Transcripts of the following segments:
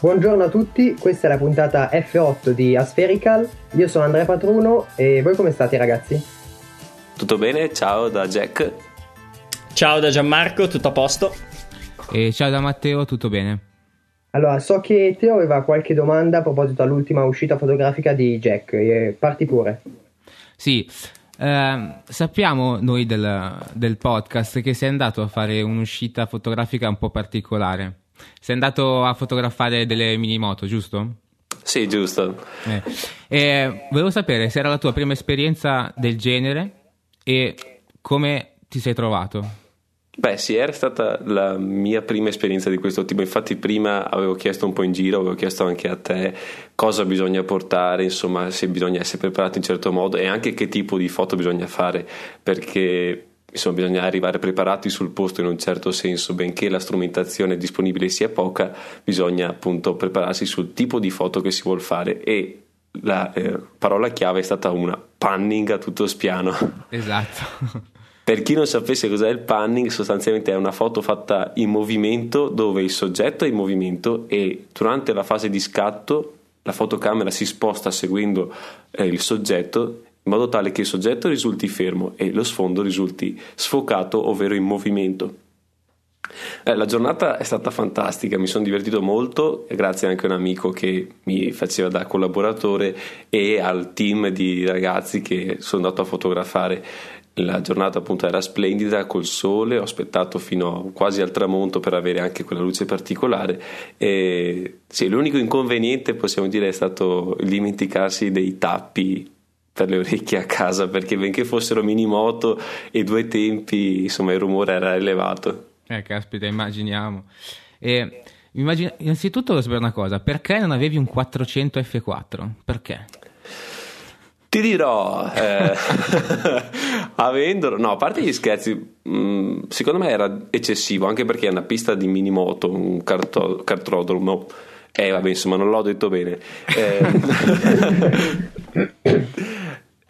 Buongiorno a tutti, questa è la puntata F8 di Aspherical. Io sono Andrea Patruno e voi come state ragazzi? Tutto bene? Ciao da Jack. Ciao da Gianmarco, tutto a posto? E ciao da Matteo, tutto bene? Allora, so che Teo aveva qualche domanda a proposito dell'ultima uscita fotografica di Jack. Parti pure. Sì, eh, sappiamo noi del, del, podcast che sei andato a fare un'uscita fotografica un po' particolare. Sei andato a fotografare delle mini moto, giusto? Sì, giusto. Eh. E volevo sapere se era la tua prima esperienza del genere e come ti sei trovato. Beh, sì, era stata la mia prima esperienza di questo tipo. Infatti, prima avevo chiesto un po' in giro, avevo chiesto anche a te cosa bisogna portare, insomma, se bisogna essere preparati in certo modo e anche che tipo di foto bisogna fare, perché insomma, bisogna arrivare preparati sul posto in un certo senso, benché la strumentazione disponibile sia poca, bisogna appunto prepararsi sul tipo di foto che si vuole fare e la eh, parola chiave è stata una panning a tutto spiano. Esatto. Per chi non sapesse cos'è il panning, sostanzialmente è una foto fatta in movimento dove il soggetto è in movimento e durante la fase di scatto la fotocamera si sposta seguendo eh, il soggetto in modo tale che il soggetto risulti fermo e lo sfondo risulti sfocato, ovvero in movimento. Eh, la giornata è stata fantastica, mi sono divertito molto, grazie anche a un amico che mi faceva da collaboratore e al team di ragazzi che sono andato a fotografare la giornata appunto era splendida col sole, ho aspettato fino quasi al tramonto per avere anche quella luce particolare e sì, l'unico inconveniente possiamo dire è stato il dimenticarsi dei tappi per le orecchie a casa perché benché fossero mini moto e due tempi insomma il rumore era elevato. Eh caspita immaginiamo. E, immagino, innanzitutto voglio sapere una cosa, perché non avevi un 400 F4? Perché? Ti dirò, eh, avendolo, no, a parte gli scherzi, mh, mm, secondo me era eccessivo, anche perché è una pista di minimoto, un carto, cartrodromo. Eh, vabbè, insomma, non l'ho detto bene. Eh,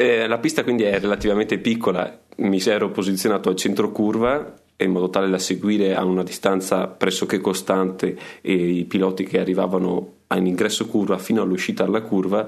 eh, la pista quindi è relativamente piccola, mi ero posizionato al centro curva in modo tale da seguire a una distanza pressoché costante i piloti che arrivavano all'ingresso curva fino all'uscita alla curva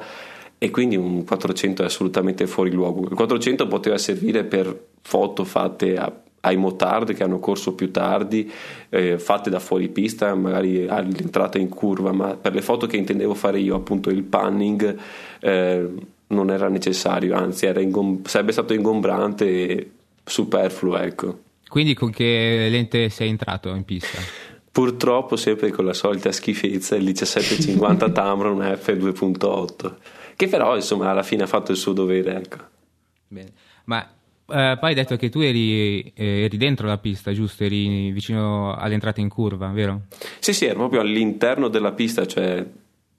e quindi un 400 è assolutamente fuori luogo. Il 400 poteva servire per foto fatte a, ai motard che hanno corso più tardi, eh, fatte da fuori pista, magari all'entrata in curva, ma per le foto che intendevo fare io, appunto il panning, eh, non era necessario, anzi era ingom- sarebbe stato ingombrante e superfluo. Ecco. Quindi con che lente sei entrato in pista? Purtroppo sempre con la solita schifezza, il 1750 Tamron F2.8 che però insomma alla fine ha fatto il suo dovere. Ecco. Bene. Ma eh, poi hai detto che tu eri, eh, eri, dentro la pista, giusto? Eri vicino all'entrata in curva, vero? Sì, sì, ero proprio all'interno della pista, cioè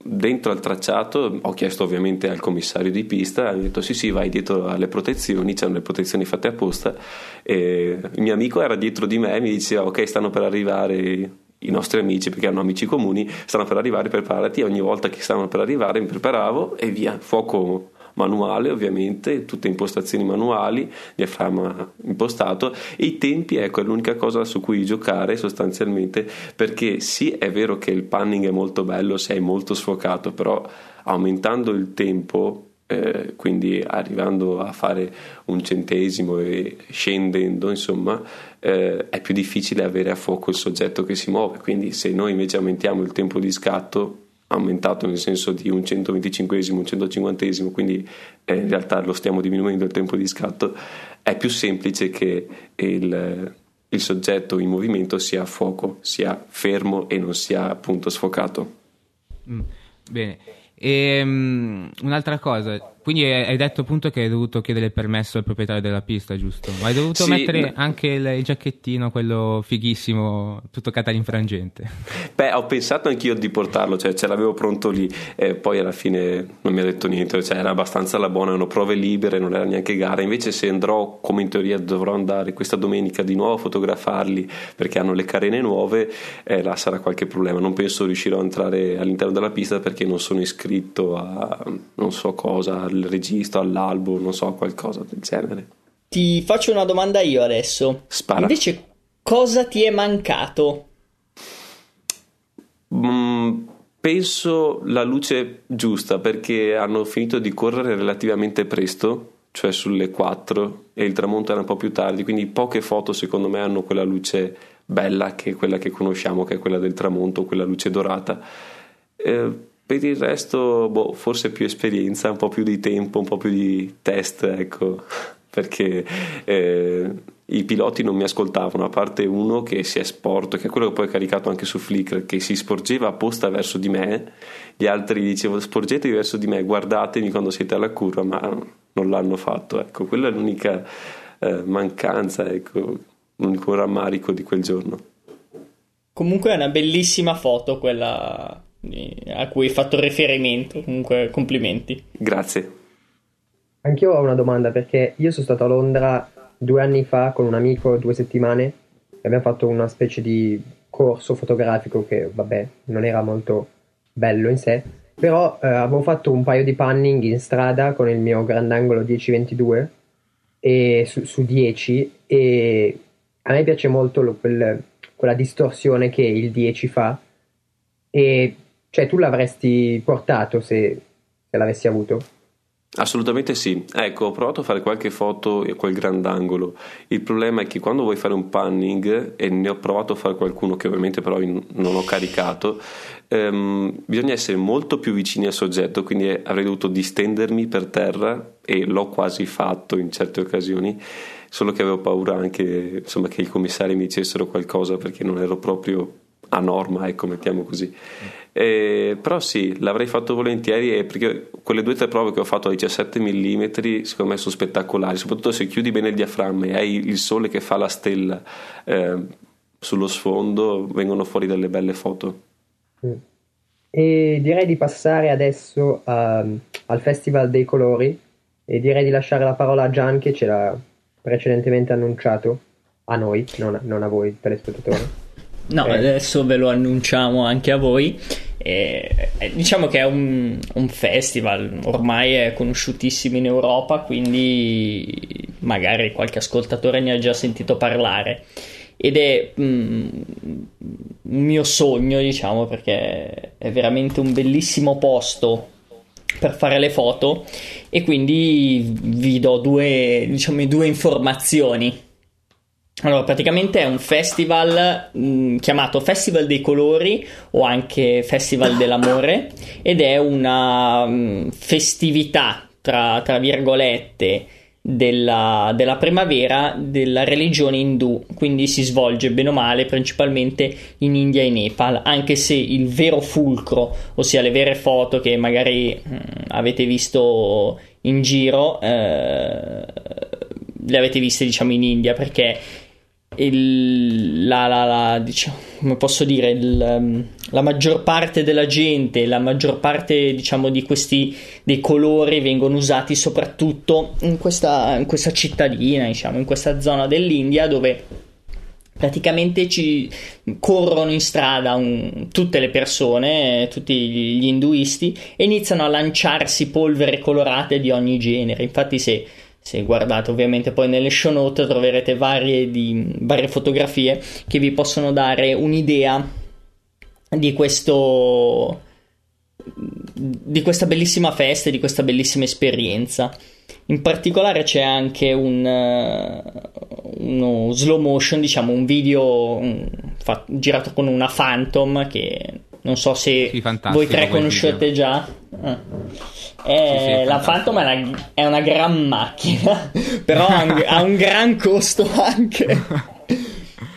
dentro al tracciato. Ho chiesto ovviamente al commissario di pista, mi ha detto sì, sì, vai dietro alle protezioni, c'erano le protezioni fatte apposta. E il mio amico era dietro di me e mi diceva ok, stanno per arrivare i nostri amici, perché hanno amici comuni, stanno per arrivare, preparati. Ogni volta che stavano per arrivare mi preparavo e via, fuoco manuale ovviamente, tutte impostazioni manuali, diaframma impostato e i tempi ecco è l'unica cosa su cui giocare sostanzialmente perché sì è vero che il panning è molto bello, sei molto sfocato, però aumentando il tempo eh, quindi arrivando a fare un centesimo e scendendo, insomma, eh, è più difficile avere a fuoco il soggetto che si muove. Quindi se noi invece aumentiamo il tempo di scatto, aumentato nel senso di un 125 un 150 quindi eh, in realtà lo stiamo diminuendo il tempo di scatto, è più semplice che il, il soggetto in movimento sia a fuoco, sia fermo e non sia appunto sfocato. Mm, bene. E, um, un'altra cosa, quindi hai detto appunto che hai dovuto chiedere permesso al proprietario della pista, giusto? Ma hai dovuto sì, mettere no. anche il, giacchettino, quello fighissimo, tutto catalinfrangente. Beh, ho pensato anch'io di portarlo, cioè ce l'avevo pronto lì e poi alla fine non mi ha detto niente, cioè era abbastanza alla buona, erano prove libere, non era neanche gara. Invece se andrò, come in teoria dovrò andare questa domenica di nuovo a fotografarli perché hanno le carene nuove, eh, là sarà qualche problema. Non penso riuscirò a entrare all'interno della pista perché non sono iscritto a non so cosa al registro, all'albo, non so, qualcosa del genere. Ti faccio una domanda io adesso. Spara. Invece, cosa ti è mancato? Mm, penso la luce giusta perché hanno finito di correre relativamente presto, cioè sulle 4 e il tramonto era un po' più tardi, quindi poche foto secondo me hanno quella luce bella che è quella che conosciamo, che è quella del tramonto, quella luce dorata. Eh, per il resto, boh, forse più esperienza, un po' più di tempo, un po' più di test, ecco, perché eh, i piloti non mi ascoltavano, a parte uno che si è sporto, che è quello che poi ho caricato anche su Flickr, che si sporgeva apposta verso di me, gli altri dicevano sporgetevi verso di me, guardatemi quando siete alla curva, ma non l'hanno fatto, ecco, quella è l'unica eh, mancanza, ecco, l'unico rammarico di quel giorno. Comunque è una bellissima foto quella a cui hai fatto riferimento, comunque complimenti. Grazie. Anch'io ho una domanda perché io sono stato a Londra due anni fa con un amico, due settimane, e abbiamo fatto una specie di corso fotografico che, vabbè, non era molto bello in sé, però eh, avevo fatto un paio di panning in strada con il mio grandangolo 10-22 e su, su 10 e a me piace molto lo, quel, quella distorsione che il 10 fa e cioè tu l'avresti portato se, se l'avessi avuto? Assolutamente sì. Ecco, ho provato a fare qualche foto a quel grandangolo. Il problema è che quando vuoi fare un panning, e ne ho provato a fare qualcuno che ovviamente però non ho caricato, ehm, bisogna essere molto più vicini al soggetto, quindi avrei dovuto distendermi per terra e l'ho quasi fatto in certe occasioni, solo che avevo paura anche insomma, che i commissari mi dicessero qualcosa perché non ero proprio a norma, ecco, mettiamo così. Eh, però sì, l'avrei fatto volentieri perché quelle due o tre prove che ho fatto a 17 mm secondo me sono spettacolari, soprattutto se chiudi bene il diaframma e hai il sole che fa la stella eh, sullo sfondo, vengono fuori delle belle foto. Mm. E direi di passare adesso a, al Festival dei Colori e direi di lasciare la parola a Gian che ce l'ha precedentemente annunciato a noi, non, non a voi telespettatori. No, eh. adesso ve lo annunciamo anche a voi. E, diciamo che è un, un, festival, ormai è conosciutissimo in Europa, quindi magari qualche ascoltatore ne ha già sentito parlare. Ed è mm, un mio sogno, diciamo, perché è veramente un bellissimo posto per fare le foto e quindi vi do due, diciamo, due informazioni allora, praticamente è un festival mh, mm, chiamato Festival dei Colori o anche Festival dell'Amore ed è una mh, mm, festività, tra, tra virgolette, della, della, primavera della religione indù, quindi si svolge bene o male principalmente in India e Nepal, anche se il vero fulcro, ossia le vere foto che magari mh, mm, avete visto in giro, eh, le avete viste diciamo in India perché il, la, la, la, diciamo, come posso dire, il, um, la maggior parte della gente, la maggior parte diciamo, di questi dei colori vengono usati soprattutto in questa, in questa cittadina, diciamo, in questa zona dell'India dove praticamente ci corrono in strada un, tutte le persone, tutti gli induisti e iniziano a lanciarsi polvere colorate di ogni genere. Infatti se se guardate ovviamente poi nelle show note troverete varie, di, varie fotografie che vi possono dare un'idea di questo di questa bellissima festa e di questa bellissima esperienza. In particolare c'è anche un, uno slow motion diciamo un video un, fa, girato con una Phantom che non so se sì, voi tre conoscete già. Ah. Eh, sì, sì, la Phantom è una, è una, gran macchina, però ha un, ha un gran costo anche.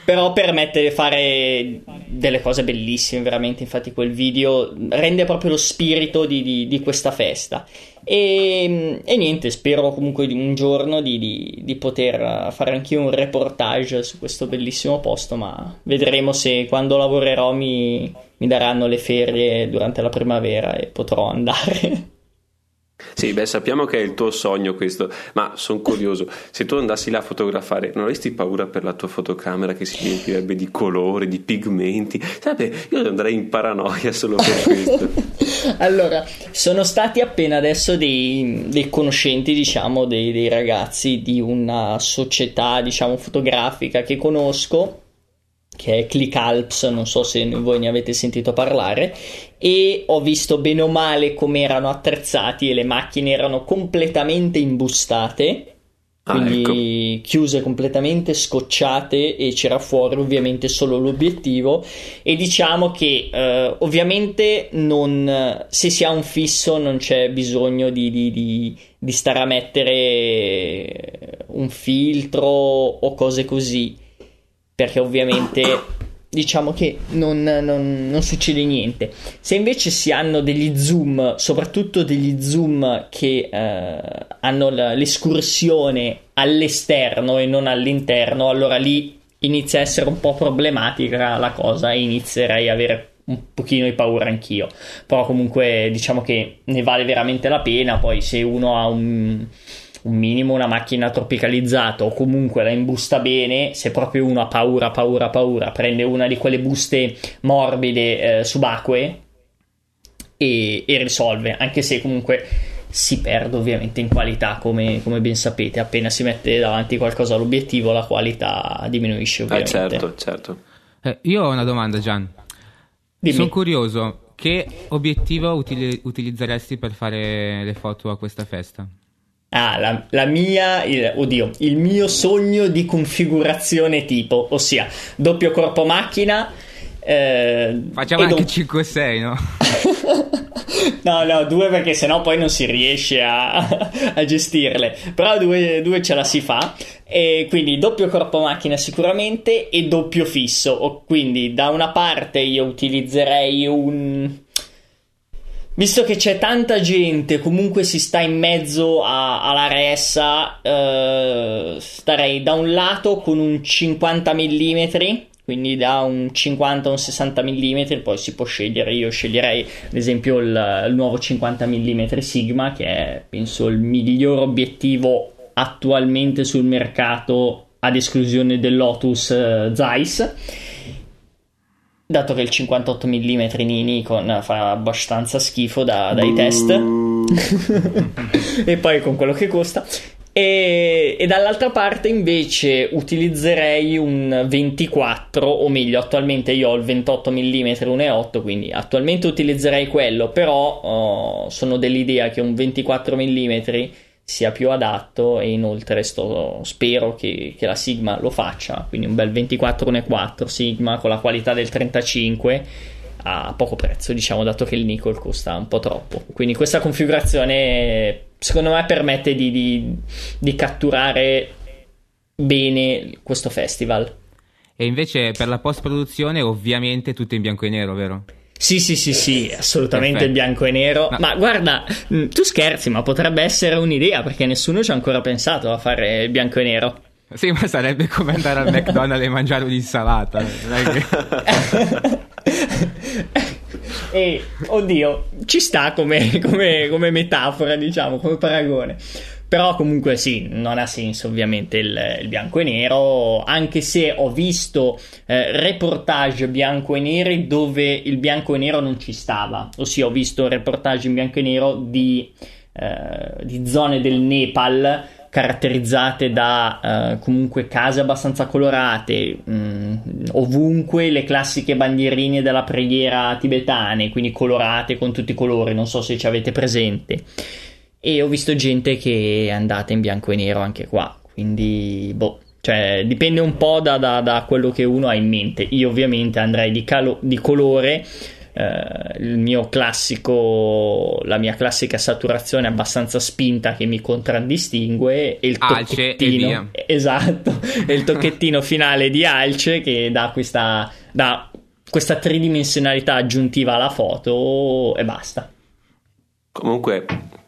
però permette di fare delle cose bellissime, veramente. Infatti, quel video rende proprio lo spirito di, di, di questa festa. E, e, niente, spero comunque un giorno di, di, poter fare anch'io un reportage su questo bellissimo posto, ma vedremo se quando lavorerò mi, mi daranno le ferie durante la primavera e potrò andare. Sì, beh, sappiamo che è il tuo sogno questo, ma sono curioso, se tu andassi là a fotografare, non avresti paura per la tua fotocamera che si riempirebbe di colori, di pigmenti? Sapete, io andrei in paranoia solo per questo. allora, sono stati appena adesso dei, dei conoscenti, diciamo, dei, dei ragazzi di una società, diciamo, fotografica che conosco che è Click Alps, non so se voi ne avete sentito parlare, e ho visto bene o male come erano attrezzati e le macchine erano completamente imbustate quindi ah, ecco. chiuse completamente, scocciate e c'era fuori ovviamente solo l'obiettivo e diciamo che eh, ovviamente non, se si ha un fisso non c'è bisogno di, di, di, di stare a mettere un filtro o cose così perché ovviamente diciamo che non, non, non, succede niente. Se invece si hanno degli zoom, soprattutto degli zoom che eh, hanno l'escursione all'esterno e non all'interno, allora lì inizia a essere un po' problematica la cosa e inizierei a avere un pochino di paura anch'io. Però comunque diciamo che ne vale veramente la pena, poi se uno ha un un minimo una macchina tropicalizzata o comunque la imbusta bene, se proprio uno ha paura, paura, paura, prende una di quelle buste morbide eh, subacquee e, e, risolve, anche se comunque si perde ovviamente in qualità come, come, ben sapete, appena si mette davanti qualcosa all'obiettivo la qualità diminuisce eh, ovviamente. Eh certo, certo. Eh, io ho una domanda Gian, Dimmi. sono curioso, che obiettivo utili- utilizzeresti per fare le foto a questa festa? Ah, la, la mia, il, oddio, il mio sogno di configurazione tipo, ossia doppio corpo macchina. Eh, Facciamo anche un... 5-6, no? no, no, due perché sennò poi non si riesce a, a gestirle. Però due, due, ce la si fa. E quindi doppio corpo macchina sicuramente e doppio fisso. Quindi da una parte io utilizzerei un Visto che c'è tanta gente, comunque si sta in mezzo a, alla ressa, eh, starei da un lato con un 50 mm, quindi da un 50 a un 60 mm, poi si può scegliere. Io sceglierei ad esempio il, il nuovo 50 mm Sigma, che è penso il miglior obiettivo attualmente sul mercato ad esclusione del Lotus eh, Zeiss dato che il 58 mm di Nikon fa abbastanza schifo da, dai test. E poi con quello che costa. E, e, dall'altra parte invece utilizzerei un 24 o meglio attualmente io ho il 28 mm 1.8 quindi attualmente utilizzerei quello però oh, sono dell'idea che un 24 mm sia più adatto e inoltre sto, spero che, che, la Sigma lo faccia. Quindi un bel 24-1.4 Sigma con la qualità del 35 a poco prezzo diciamo dato che il Nikon costa un po' troppo. Quindi questa configurazione secondo me permette di, di, di catturare bene questo festival. E invece per la post produzione ovviamente tutto in bianco e nero vero? Sì, sì, sì, sì, assolutamente Perfetto. bianco e nero. No. Ma guarda, mm, tu scherzi, ma potrebbe essere un'idea perché nessuno ci ha ancora pensato a fare bianco e nero. Sì, ma sarebbe come andare al McDonald's e mangiare un'insalata. e oddio, ci sta come, come, come metafora, diciamo, come paragone. Però comunque sì, non ha senso ovviamente il, il bianco e nero, anche se ho visto eh, reportage bianco e neri dove il bianco e nero non ci stava, ossia ho visto reportage in bianco e nero di, eh, di zone del Nepal caratterizzate da uh, comunque case abbastanza colorate, mh, mm, ovunque le classiche bandierine della preghiera tibetane, quindi colorate con tutti i colori, non so se ci avete presente e ho visto gente che è andata in bianco e nero anche qua, quindi boh. Cioè, dipende un po' da, da, da quello che uno ha in mente. Io ovviamente andrei di, calo- di colore, Uh, il mio classico, la mia classica saturazione abbastanza spinta che mi contraddistingue e il alce tocchettino, e esatto, e il tocchettino finale di alce che dà questa, dà questa tridimensionalità aggiuntiva alla foto e basta. Comunque,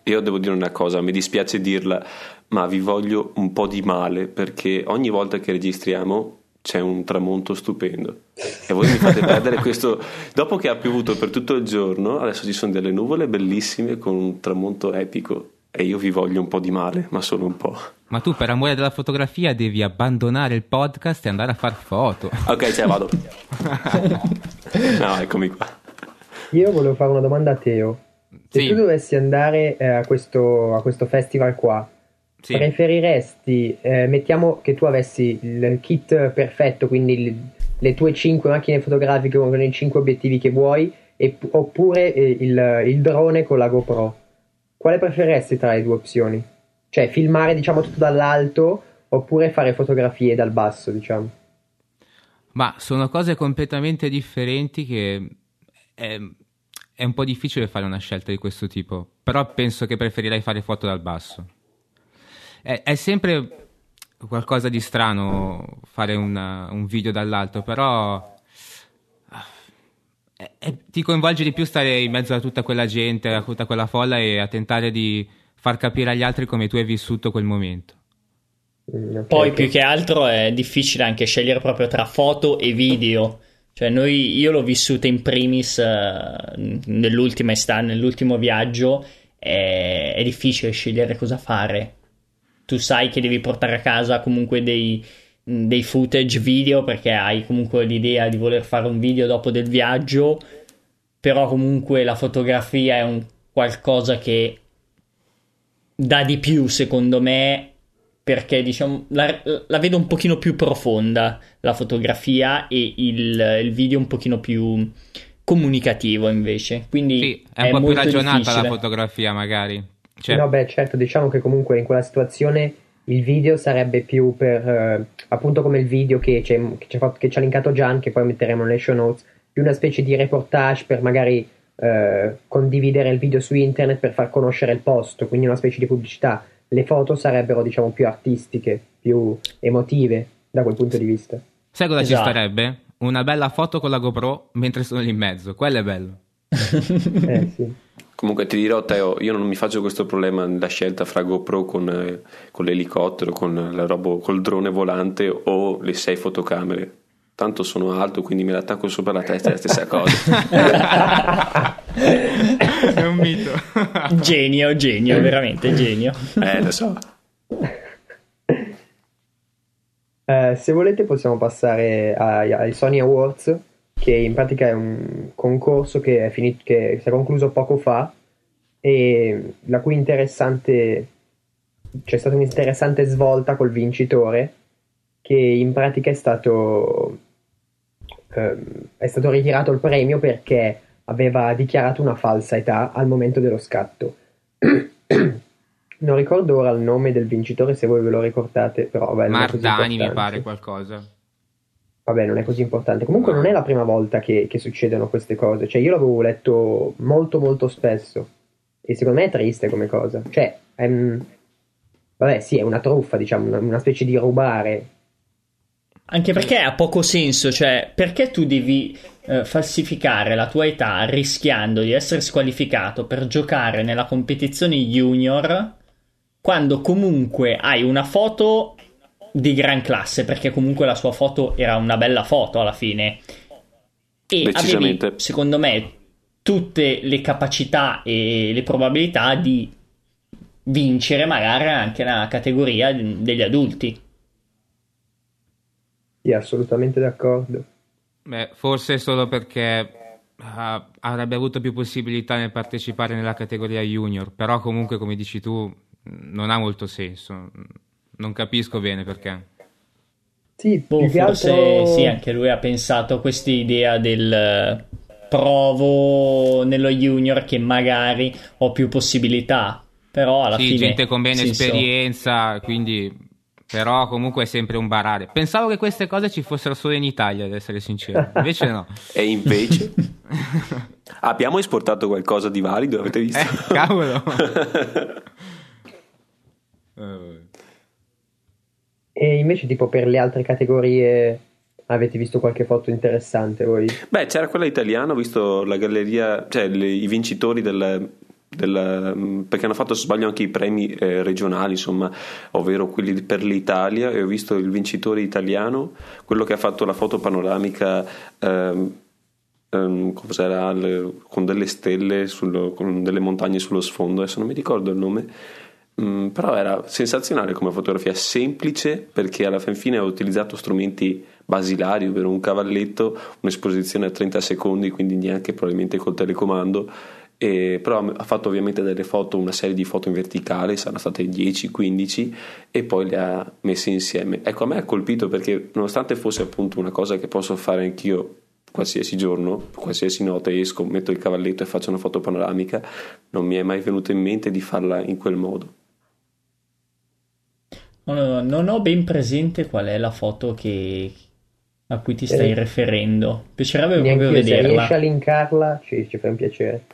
io devo dire una cosa, mi dispiace dirla, ma vi voglio un po' di male perché ogni volta che registriamo c'è un tramonto stupendo. E voi mi fate perdere questo. Dopo che ha piovuto per tutto il giorno adesso ci sono delle nuvole bellissime con un tramonto epico e io vi voglio un po' di male ma solo un po' ma tu per amore della fotografia devi abbandonare il podcast e andare a far foto. Ok cioè vado. No eccomi qua. Io volevo fare una domanda a Teo se sì. tu dovessi andare eh, a, questo, a, questo, festival qua, sì. preferiresti, eh, mettiamo che tu avessi il kit perfetto, quindi il, le tue 5 macchine fotografiche con i 5 obiettivi che vuoi e, oppure eh, il, il drone con la GoPro. Quale preferiresti tra le due opzioni? Cioè filmare diciamo tutto dall'alto oppure fare fotografie dal basso, diciamo. Ma sono cose completamente differenti che è, è, un po' difficile fare una scelta di questo tipo, però penso che preferirei fare foto dal basso. È, è sempre qualcosa di strano fare una, un video dall'alto, però è, è, ti coinvolge di più stare in mezzo a tutta quella gente, a tutta quella folla e a tentare di far capire agli altri come tu hai vissuto quel momento. Mm, okay, Poi okay. più che altro è difficile anche scegliere proprio tra foto e video. Cioè, noi, io l'ho vissuta in primis uh, nell'ultima estate, nell'ultimo viaggio. È, è, difficile scegliere cosa fare. Tu sai che devi portare a casa comunque dei, dei footage video perché hai comunque l'idea di voler fare un video dopo del viaggio. Però comunque la fotografia è un qualcosa che dà di più, secondo me, perché diciamo la, la, vedo un pochino più profonda la fotografia e il, il video un pochino più comunicativo invece. Quindi sì, è un è po' più ragionata difficile. la fotografia magari. Cioè... no beh certo diciamo che comunque in quella situazione il video sarebbe più per eh, appunto come il video che, c'è, che, c'è fatto, che ci ha linkato Gian che poi metteremo nelle show notes più una specie di reportage per magari eh, condividere il video su internet per far conoscere il posto quindi una specie di pubblicità le foto sarebbero diciamo più artistiche, più emotive da quel punto di vista. Sai cosa esatto. ci starebbe? Una bella foto con la GoPro mentre sono lì in mezzo, quello è bello. eh, sì. Comunque ti dirò Teo, io non mi faccio questo problema nella scelta fra GoPro con, eh, con l'elicottero, con la roba, col drone volante o le sei fotocamere tanto sono alto, quindi me l'attacco sopra la testa, è la stessa cosa. genio, genio, veramente genio. Eh, lo so. Eh, se volete possiamo passare ai, ai, Sony Awards, che in pratica è un concorso che è, finito, che si è concluso poco fa e la cui interessante c'è stata un'interessante svolta col vincitore che in pratica è stato ehm, è stato ritirato il premio perché aveva dichiarato una falsa età al momento dello scatto. non ricordo ora il nome del vincitore, se voi ve lo ricordate, però vabbè, Mardani mi pare qualcosa. Vabbè, non è così importante. Comunque no. non è la prima volta che, che, succedono queste cose. Cioè, io l'avevo letto molto molto spesso. E secondo me è triste come cosa. Cioè, è, vabbè, sì, è una truffa, diciamo, una, una specie di rubare anche perché ha poco senso, cioè perché tu devi eh, falsificare la tua età rischiando di essere squalificato per giocare nella competizione junior quando comunque hai una foto di gran classe, perché comunque la sua foto era una bella foto alla fine. E avevi, secondo me, tutte le capacità e le probabilità di vincere magari anche nella categoria degli adulti. Sì, assolutamente d'accordo. Beh, forse solo perché uh, avrebbe avuto più possibilità nel partecipare nella categoria junior, però comunque, come dici tu, non ha molto senso. Non capisco bene perché. Sì, boh, forse altro... sì, anche lui ha pensato a questa idea del eh, provo nello junior che magari ho più possibilità. Però alla sì, fine. gente con bene esperienza, quindi però comunque è sempre un barare. Pensavo che queste cose ci fossero solo in Italia, ad essere sincero. Invece no. e invece? Abbiamo esportato qualcosa di valido, avete visto? Eh, cavolo. e invece tipo per le altre categorie avete visto qualche foto interessante voi? Beh, c'era quella italiana, ho visto la galleria, cioè le, i vincitori del del, mm, perché hanno fatto se sbaglio anche i premi eh, regionali insomma ovvero quelli per l'Italia. E ho visto il vincitore italiano quello che ha fatto la foto panoramica ehm, ehm, con delle stelle sullo, con delle montagne sullo sfondo. Adesso non mi ricordo il nome. Mm, però era sensazionale come fotografia. Semplice perché alla fin fine ha utilizzato strumenti basilari ovvero un cavalletto un'esposizione a 30 secondi quindi neanche probabilmente col telecomando e, però ha fatto ovviamente delle foto, una serie di foto in verticale, saranno state 10-15 e poi le ha messe insieme. Ecco, a me ha colpito perché nonostante fosse appunto una cosa che posso fare anch'io qualsiasi giorno, qualsiasi notte esco, metto il cavalletto e faccio una foto panoramica, non mi è mai venuto in mente di farla in quel modo. No, no, non ho ben presente qual è la foto che, a cui ti stai eh, riferendo. Piacerebbe proprio vederla. Se riesci a linkarla, ci, ci fa un piacere.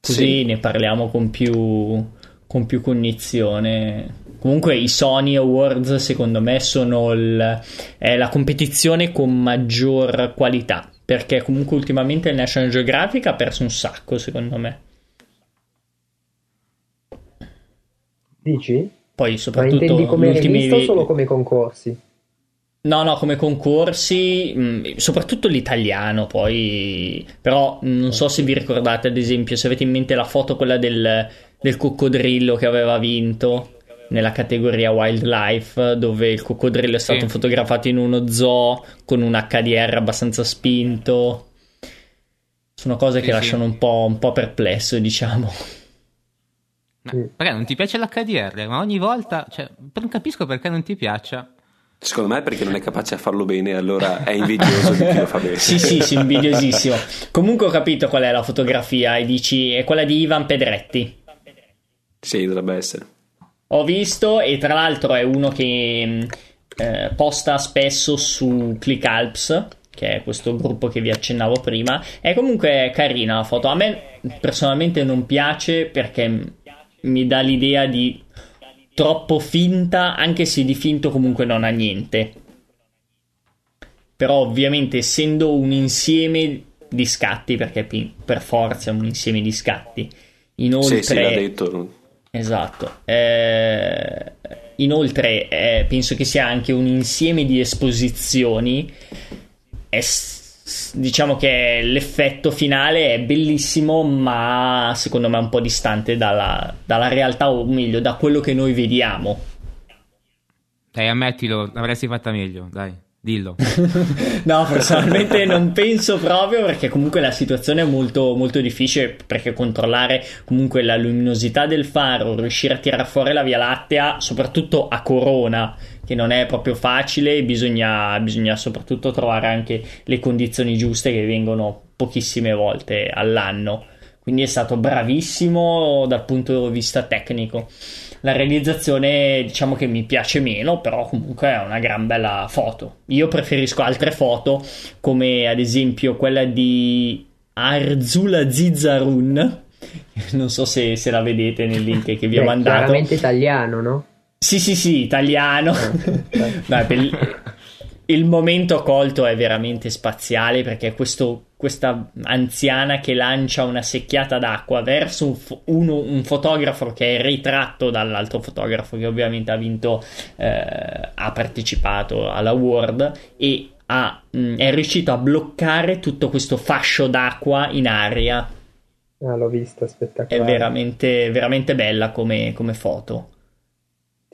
Così sì. ne parliamo con più, con più cognizione. Comunque i Sony Awards secondo me sono il, la competizione con maggior qualità perché comunque ultimamente il National Geographic ha perso un sacco secondo me. Dici? Poi soprattutto Ma intendi come rivista o solo come concorsi? No, no, come concorsi, mm, soprattutto l'italiano poi, però non so se vi ricordate ad esempio, se avete in mente la foto quella del, del coccodrillo che aveva vinto nella categoria wildlife, dove il coccodrillo è stato sì. fotografato in uno zoo con un HDR abbastanza spinto. Sono cose sì, che sì. lasciano un po', un po' perplesso, diciamo. No, perché non ti piace l'HDR? Ma ogni volta, cioè, non capisco perché non ti piaccia. Secondo me è perché non è capace a farlo bene, allora è invidioso di chi lo fa bene. sì, sì, sì, invidiosissimo. Comunque ho capito qual è la fotografia e dici è quella di Ivan Pedretti. Sì, dovrebbe essere. Ho visto e tra l'altro è uno che mm, eh, posta spesso su ClickAlps, che è questo gruppo che vi accennavo prima. È comunque carina la foto. A me personalmente non piace perché mi dà l'idea di troppo finta, anche se di finto comunque non ha niente. Però ovviamente essendo un insieme di scatti, perché per forza è un insieme di scatti, inoltre... Sì, sì, l'ha detto. Esatto. Eh, inoltre eh, penso che sia anche un insieme di esposizioni. È diciamo che l'effetto finale è bellissimo, ma secondo me è un po' distante dalla, dalla realtà, o meglio, da quello che noi vediamo. Dai, ammettilo, l'avresti fatta meglio, dai. Dillo. no, personalmente non penso proprio perché comunque la situazione è molto, molto difficile perché controllare comunque la luminosità del faro, riuscire a tirare fuori la Via Lattea, soprattutto a Corona, che non è proprio facile, bisogna, bisogna soprattutto trovare anche le condizioni giuste che vengono pochissime volte all'anno. Quindi è stato bravissimo dal punto di vista tecnico. La realizzazione diciamo che mi piace meno, però comunque è una gran bella foto. Io preferisco altre foto come ad esempio quella di Arzula Zizarun. Non so se, se la vedete nel link che vi ho mandato. È chiaramente italiano, no? Sì, sì, sì, italiano. Dai, per il momento colto è veramente spaziale perché questo, questa anziana che lancia una secchiata d'acqua verso un, uno, un, fotografo che è ritratto dall'altro fotografo che ovviamente ha vinto, eh, ha partecipato alla World e ha, mh, mm, è riuscito a bloccare tutto questo fascio d'acqua in aria. Ah, l'ho visto, spettacolare. È veramente, veramente bella come, come foto.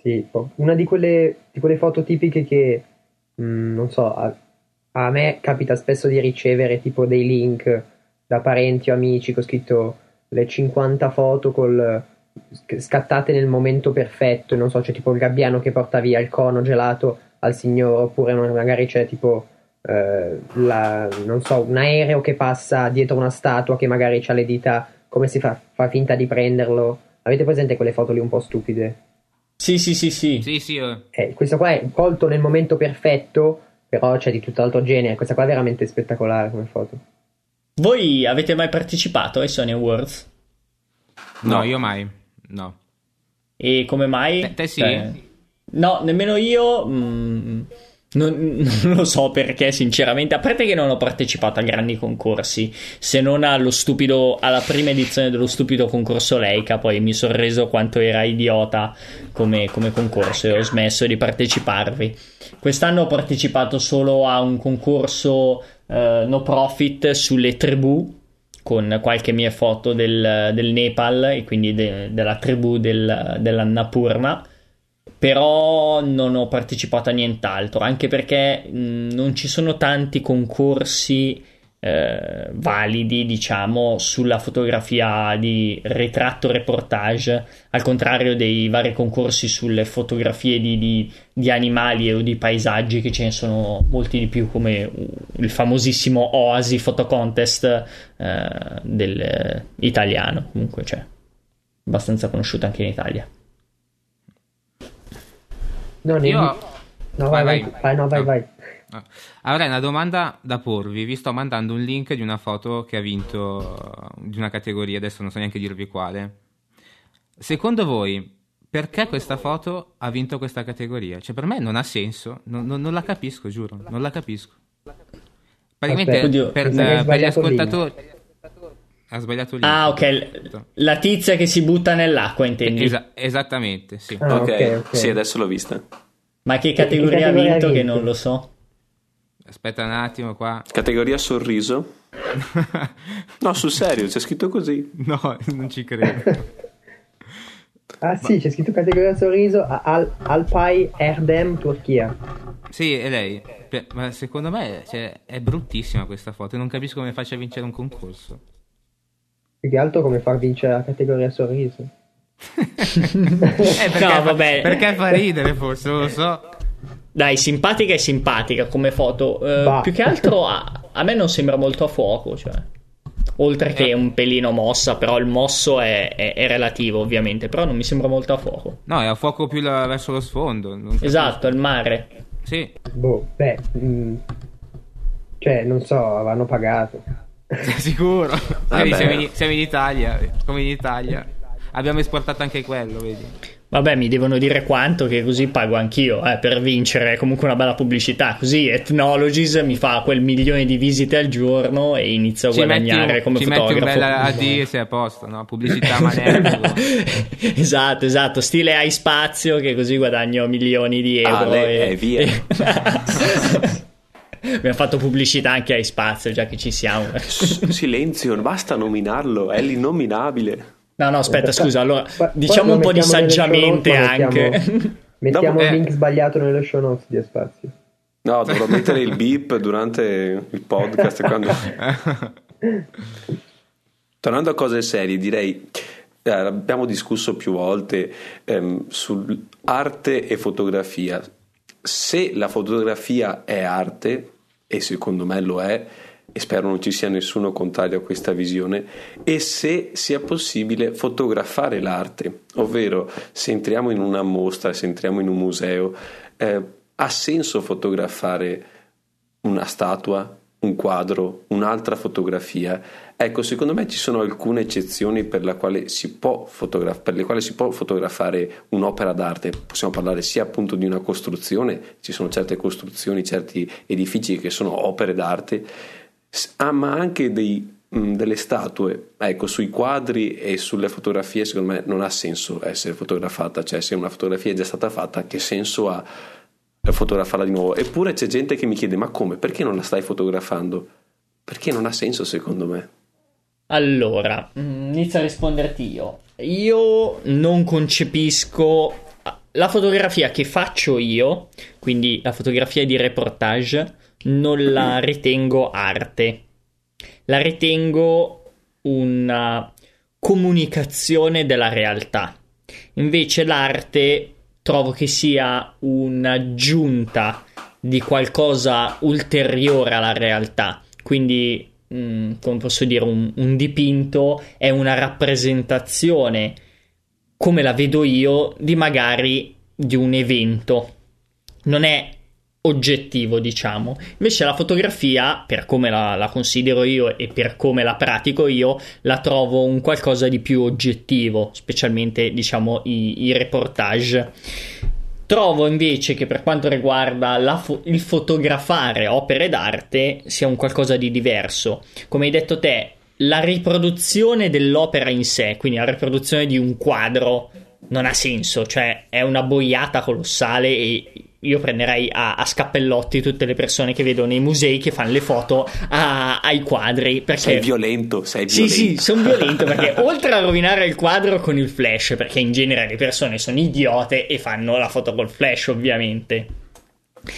Sì, una di quelle, di quelle foto tipiche che, mh, mm, non so, a, a, me capita spesso di ricevere tipo dei link da parenti o amici con scritto le 50 foto col, scattate nel momento perfetto, non so, c'è tipo il gabbiano che porta via il cono gelato al signore, oppure magari c'è tipo... Eh, la, non so, un aereo che passa dietro una statua che magari ha le dita come si fa, fa finta di prenderlo. Avete presente quelle foto lì un po' stupide? Sì, sì, sì, sì. sì, sì eh. Eh, questo qua è colto nel momento perfetto, però c'è di tutt'altro genere. Questa qua è veramente spettacolare come foto. Voi avete mai partecipato ai Sony Awards? No, no io mai. No. E come mai? Te, te sì. Cioè, no, nemmeno io. Mm, non, non, lo so perché, sinceramente, a parte che non ho partecipato a grandi concorsi, se non allo stupido, alla prima edizione dello stupido concorso Leica, poi mi sono reso quanto era idiota come, come concorso e ho smesso di parteciparvi. Quest'anno ho partecipato solo a un concorso uh, no profit sulle tribù con qualche mia foto del, del Nepal e quindi de, della tribù del, dell'Annapurna però non ho partecipato a nient'altro, anche perché mh, non ci sono tanti concorsi eh, validi, diciamo, sulla fotografia di ritratto reportage, al contrario dei vari concorsi sulle fotografie di, di, di animali o di paesaggi, che ce ne sono molti di più, come il famosissimo Oasi Photo Contest eh, del, eh, italiano, comunque, cioè, abbastanza conosciuto anche in Italia. No, Io... no vai, vai, vai, vai, no, vai, vai. Avrei una domanda da porvi. Vi sto mandando un link di una foto che ha vinto di una categoria, adesso non so neanche dirvi quale. Secondo voi, perché questa foto ha vinto questa categoria? Cioè, per me non ha senso, non, non, non la capisco, giuro, non la capisco. Praticamente Aspetta, per, uh, per gli ascoltatori. Ha sbagliato lì. Ah, ok. La tizia che si butta nell'acqua, intendi? Esa- esattamente, sì. Ah, okay. ok, ok. Sì, adesso l'ho vista. Ma che categoria, che categoria ha vinto, vinto che non lo so? Aspetta un attimo qua. Categoria sorriso? no, sul serio, c'è scritto così. No, non ci credo. ah sì, c'è scritto categoria sorriso Al- Alpay Erdem Turchia. Sì, è lei. Ma secondo me cioè, è bruttissima questa foto. Non capisco come faccia a vincere un concorso. Più che altro come far vincere la categoria sorriso. eh, perché, no, vabbè. Perché fa ridere forse, non lo so. Dai, simpatica e simpatica come foto. Uh, più che altro a, a, me non sembra molto a fuoco, cioè. Oltre che eh. un pelino mossa, però il mosso è, è, è, relativo ovviamente, però non mi sembra molto a fuoco. No, è a fuoco più la, verso lo sfondo. Esatto, il mare. Sì. Boh, beh, mh, mm, cioè, non so, avranno pagato. Sicuro. Vedi, siamo, in, siamo in Italia, come in Italia. Abbiamo esportato anche quello, vedi. Vabbè, mi devono dire quanto, che così pago anch'io eh, per vincere comunque una bella pubblicità. Così Ethnologies mi fa quel milione di visite al giorno e inizio a ci guadagnare metti, come ci fotografo. Ci metti un bel AD e sei a posto, no? Pubblicità manerbo. esatto, esatto. Stile hai spazio che così guadagno milioni di euro. Ah, e, e via. Abbiamo fatto pubblicità anche ai spazio, già che ci siamo. Silenzio, basta nominarlo, è l'innominabile. No, no, aspetta, scusa. Allora, diciamo un po' di saggiamente anche. Mettiamo, mettiamo il link sbagliato nello show notes di Spazio. No, dovrò mettere il beep durante il podcast. quando... Tornando a cose serie, direi. Eh, abbiamo discusso più volte ehm, su arte e fotografia. Se la fotografia è arte, e secondo me lo è, e spero non ci sia nessuno contrario a questa visione, e se sia possibile fotografare l'arte, ovvero se entriamo in una mostra, se entriamo in un museo, eh, ha senso fotografare una statua, un quadro, un'altra fotografia. Ecco, secondo me ci sono alcune eccezioni per, fotograf- per, le quali si può fotografare un'opera d'arte. Possiamo parlare sia appunto di una costruzione, ci sono certe costruzioni, certi edifici che sono opere d'arte, ah, ma anche dei, delle statue. Ecco, sui quadri e sulle fotografie, secondo me non ha senso essere fotografata, cioè se una fotografia è già stata fatta, che senso ha fotografarla di nuovo? Eppure c'è gente che mi chiede: ma come? Perché non la stai fotografando? Perché non ha senso, secondo me. Allora, mm, inizio a risponderti io. Io non concepisco la fotografia che faccio io, quindi la fotografia di reportage non la ritengo arte, la ritengo una comunicazione della realtà. Invece l'arte trovo che sia un'aggiunta di qualcosa ulteriore alla realtà. Quindi, mh, mm, come posso dire, un, un dipinto è una rappresentazione, come la vedo io, di magari di un evento. Non è oggettivo, diciamo. Invece la fotografia, per come la, la, considero io e per come la pratico io, la trovo un qualcosa di più oggettivo, specialmente, diciamo, i, i reportage. Trovo invece che per quanto riguarda fo- il fotografare opere d'arte sia un qualcosa di diverso. Come hai detto te, la riproduzione dell'opera in sé, quindi la riproduzione di un quadro, non ha senso, cioè è una boiata colossale e io prenderei a, a, scappellotti tutte le persone che vedo nei musei che fanno le foto a, ai quadri. Perché... Sei violento, sei violento. Sì, sì, sono violento perché oltre a rovinare il quadro con il flash, perché in genere le persone sono idiote e fanno la foto col flash, ovviamente.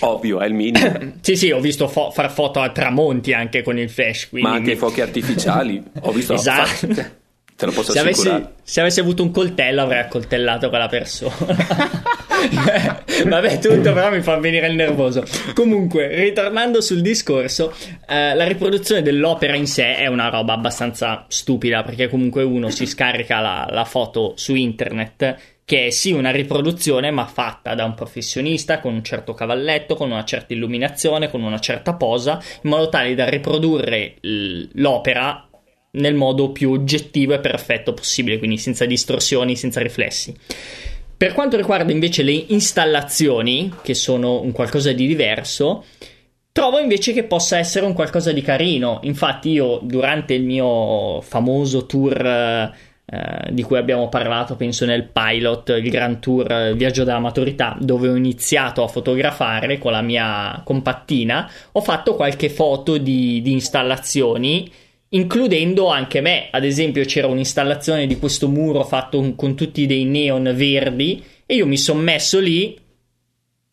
Ovvio, è il minimo. sì, sì, ho visto fo- far foto a tramonti anche con il flash. Ma anche i fuochi artificiali. Ho visto esatto. Te lo posso se assicurare. Avessi, se avessi avuto un coltello avrei accoltellato quella persona. Vabbè, tutto però mi fa venire il nervoso. Comunque, ritornando sul discorso, eh, la riproduzione dell'opera in sé è una roba abbastanza stupida perché comunque uno si scarica la, la foto su internet che è sì una riproduzione ma fatta da un professionista con un certo cavalletto, con una certa illuminazione, con una certa posa, in modo tale da riprodurre l'opera nel modo più oggettivo e perfetto possibile, quindi senza distorsioni, senza riflessi. Per quanto riguarda invece le installazioni, che sono un qualcosa di diverso, trovo invece che possa essere un qualcosa di carino. Infatti io durante il mio famoso tour eh, di cui abbiamo parlato, penso nel pilot, il Grand Tour il Viaggio della Maturità, dove ho iniziato a fotografare con la mia compattina, ho fatto qualche foto di, di installazioni includendo anche me. Ad esempio, c'era un'installazione di questo muro fatto con tutti dei neon verdi e io mi sono messo lì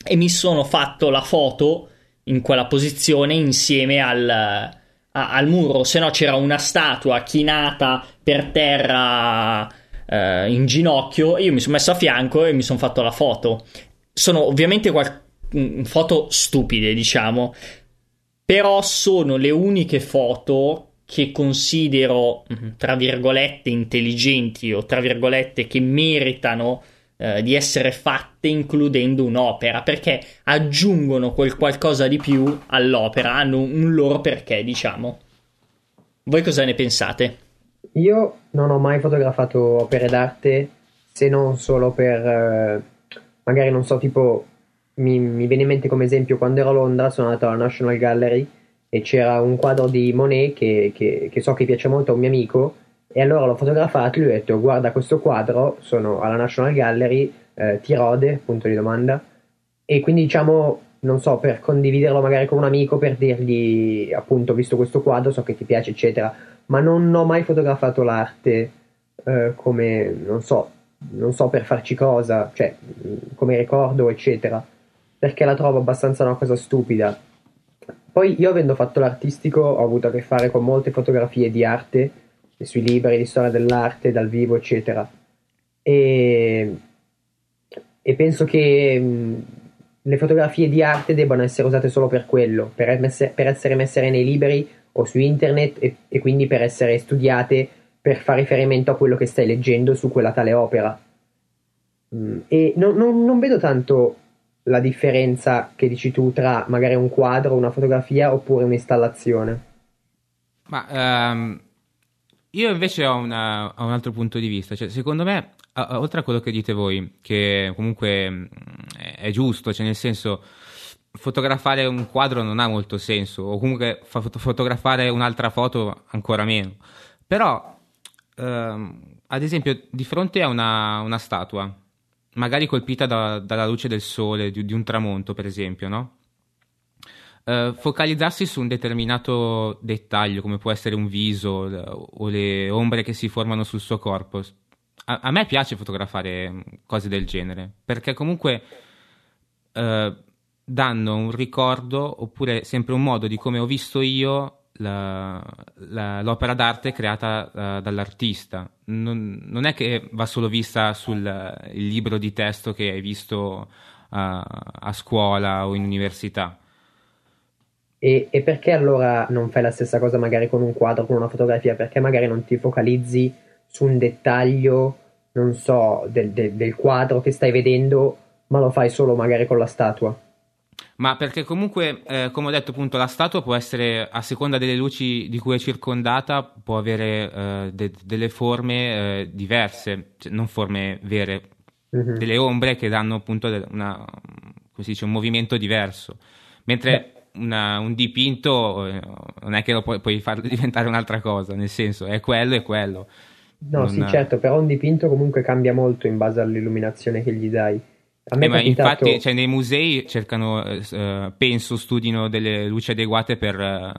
e mi sono fatto la foto in quella posizione insieme al, a, al muro. Se no, c'era una statua chinata per terra eh, in ginocchio. E io mi sono messo a fianco e mi sono fatto la foto. Sono ovviamente qual- foto stupide, diciamo. Però sono le uniche foto che considero, mm, tra virgolette, intelligenti o tra virgolette che meritano eh, di essere fatte includendo un'opera, perché aggiungono quel qualcosa di più all'opera, hanno un loro perché, diciamo. Voi cosa ne pensate? Io non ho mai fotografato opere d'arte se non solo per, eh, magari non so, tipo, mi, mi viene in mente come esempio quando ero a Londra, sono andato alla National Gallery e c'era un quadro di Monet che, che, che so che piace molto a un mio amico e allora l'ho fotografato e gli ho detto guarda questo quadro, sono alla National Gallery, eh, ti rode, punto di domanda, e quindi diciamo, non so, per condividerlo magari con un amico, per dirgli appunto, visto questo quadro, so che ti piace, eccetera, ma non ho mai fotografato l'arte eh, come, non so, non so per farci cosa, cioè come ricordo, eccetera, perché la trovo abbastanza una cosa stupida poi io avendo fatto l'artistico ho avuto a che fare con molte fotografie di arte, sui libri di storia dell'arte, dal vivo, eccetera. E, e penso che mh, le fotografie di arte debbano essere usate solo per quello, per, messe, per essere messe nei libri o su internet e, e, quindi per essere studiate per fare riferimento a quello che stai leggendo su quella tale opera. Mm, e non, non, non vedo tanto la differenza che dici tu tra magari un quadro, una fotografia oppure un'installazione? Ma um, io invece ho, una, ho, un altro punto di vista. Cioè, secondo me, oltre a quello che dite voi, che comunque mm, è giusto, cioè nel senso fotografare un quadro non ha molto senso, o comunque fotografare un'altra foto ancora meno. Però, ehm, ad esempio, di fronte a una, una statua, magari colpita da, dalla luce del sole, di, di, un tramonto, per esempio, no? Uh, focalizzarsi su un determinato dettaglio, come può essere un viso o le ombre che si formano sul suo corpo. A, a me piace fotografare mm, cose del genere, perché comunque uh, danno un ricordo oppure sempre un modo di come ho visto io la, la, l'opera d'arte creata uh, dall'artista. Non, non, è che va solo vista sul libro di testo che hai visto uh, a scuola o in università. E, e, perché allora non fai la stessa cosa magari con un quadro, con una fotografia? Perché magari non ti focalizzi su un dettaglio, non so, del, del, del quadro che stai vedendo, ma lo fai solo magari con la statua? Ma perché comunque, eh, come ho detto, appunto, la statua può essere, a seconda delle luci di cui è circondata, può avere eh, de- delle forme eh, diverse, cioè, non forme vere, mm-hmm. delle ombre che danno appunto una, dice, un movimento diverso. Mentre una, un dipinto eh, non è che lo puoi, puoi farlo diventare un'altra cosa, nel senso, è quello e quello. No, non... sì, certo, però un dipinto comunque cambia molto in base all'illuminazione che gli dai. A me eh, capitato... Infatti, cioè, nei musei cercano, eh, penso, studino delle luci adeguate per, eh,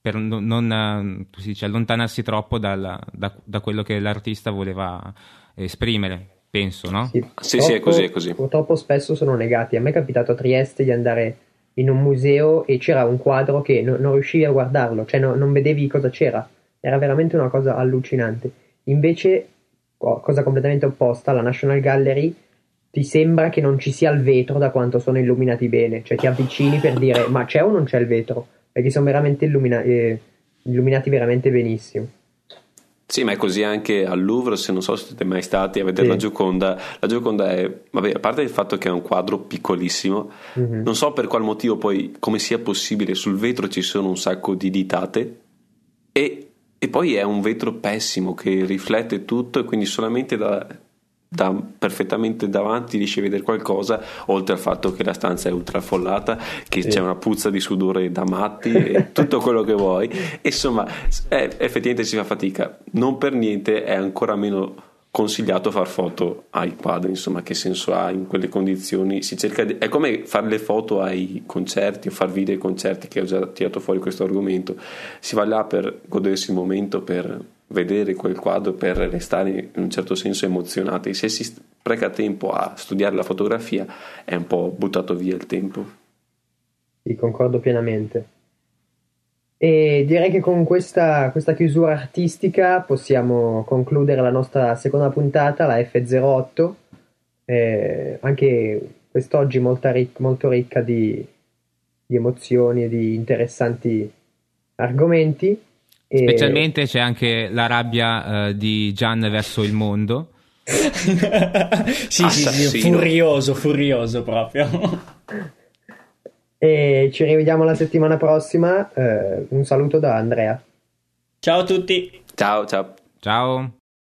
per non, non dice, allontanarsi troppo dal, da, da, quello che l'artista voleva esprimere. penso, no? Sì, sì, sì, è così, è così. Purtroppo spesso sono negati. A me è capitato a Trieste di andare in un museo e c'era un quadro che no, non riuscivi a guardarlo, cioè no, non vedevi cosa c'era. Era veramente una cosa allucinante. Invece, cosa completamente opposta, la National Gallery ti sembra che non ci sia il vetro da quanto sono illuminati bene, cioè ti avvicini per dire ma c'è o non c'è il vetro, perché sono veramente illumina- eh, illuminati veramente benissimo. Sì, ma è così anche al Louvre, se non so se siete mai stati a vedere sì. la Gioconda. La Gioconda è, vabbè, a parte il fatto che è un quadro piccolissimo, mm-hmm. non so per qual motivo poi, come sia possibile, sul vetro ci sono un sacco di ditate e, e poi è un vetro pessimo che riflette tutto e quindi solamente da da, perfettamente davanti riesci a vedere qualcosa, oltre al fatto che la stanza è ultrafollata, che sì. c'è una puzza di sudore da matti e tutto quello che vuoi. Insomma, eh, effettivamente si fa fatica. Non per niente è ancora meno consigliato far foto ai quadri, insomma, che senso ha in quelle condizioni? Si cerca di, è come fare le foto ai concerti o far video ai concerti che ho già tirato fuori questo argomento. Si va là per godersi il momento, per vedere quel quadro per restare in un certo senso emozionati. Se si spreca tempo a studiare la fotografia è un po' buttato via il tempo. Sì, concordo pienamente. E direi che con questa, questa chiusura artistica possiamo concludere la nostra seconda puntata, la F08. Eh, anche quest'oggi ric- molto ricca di, di emozioni e di interessanti argomenti. E... Specialmente c'è anche la rabbia uh, di Gian verso il mondo. sì, sì, sì, furioso, furioso proprio. e ci rivediamo la settimana prossima. Uh, un saluto da Andrea. Ciao a tutti. Ciao, ciao. Ciao.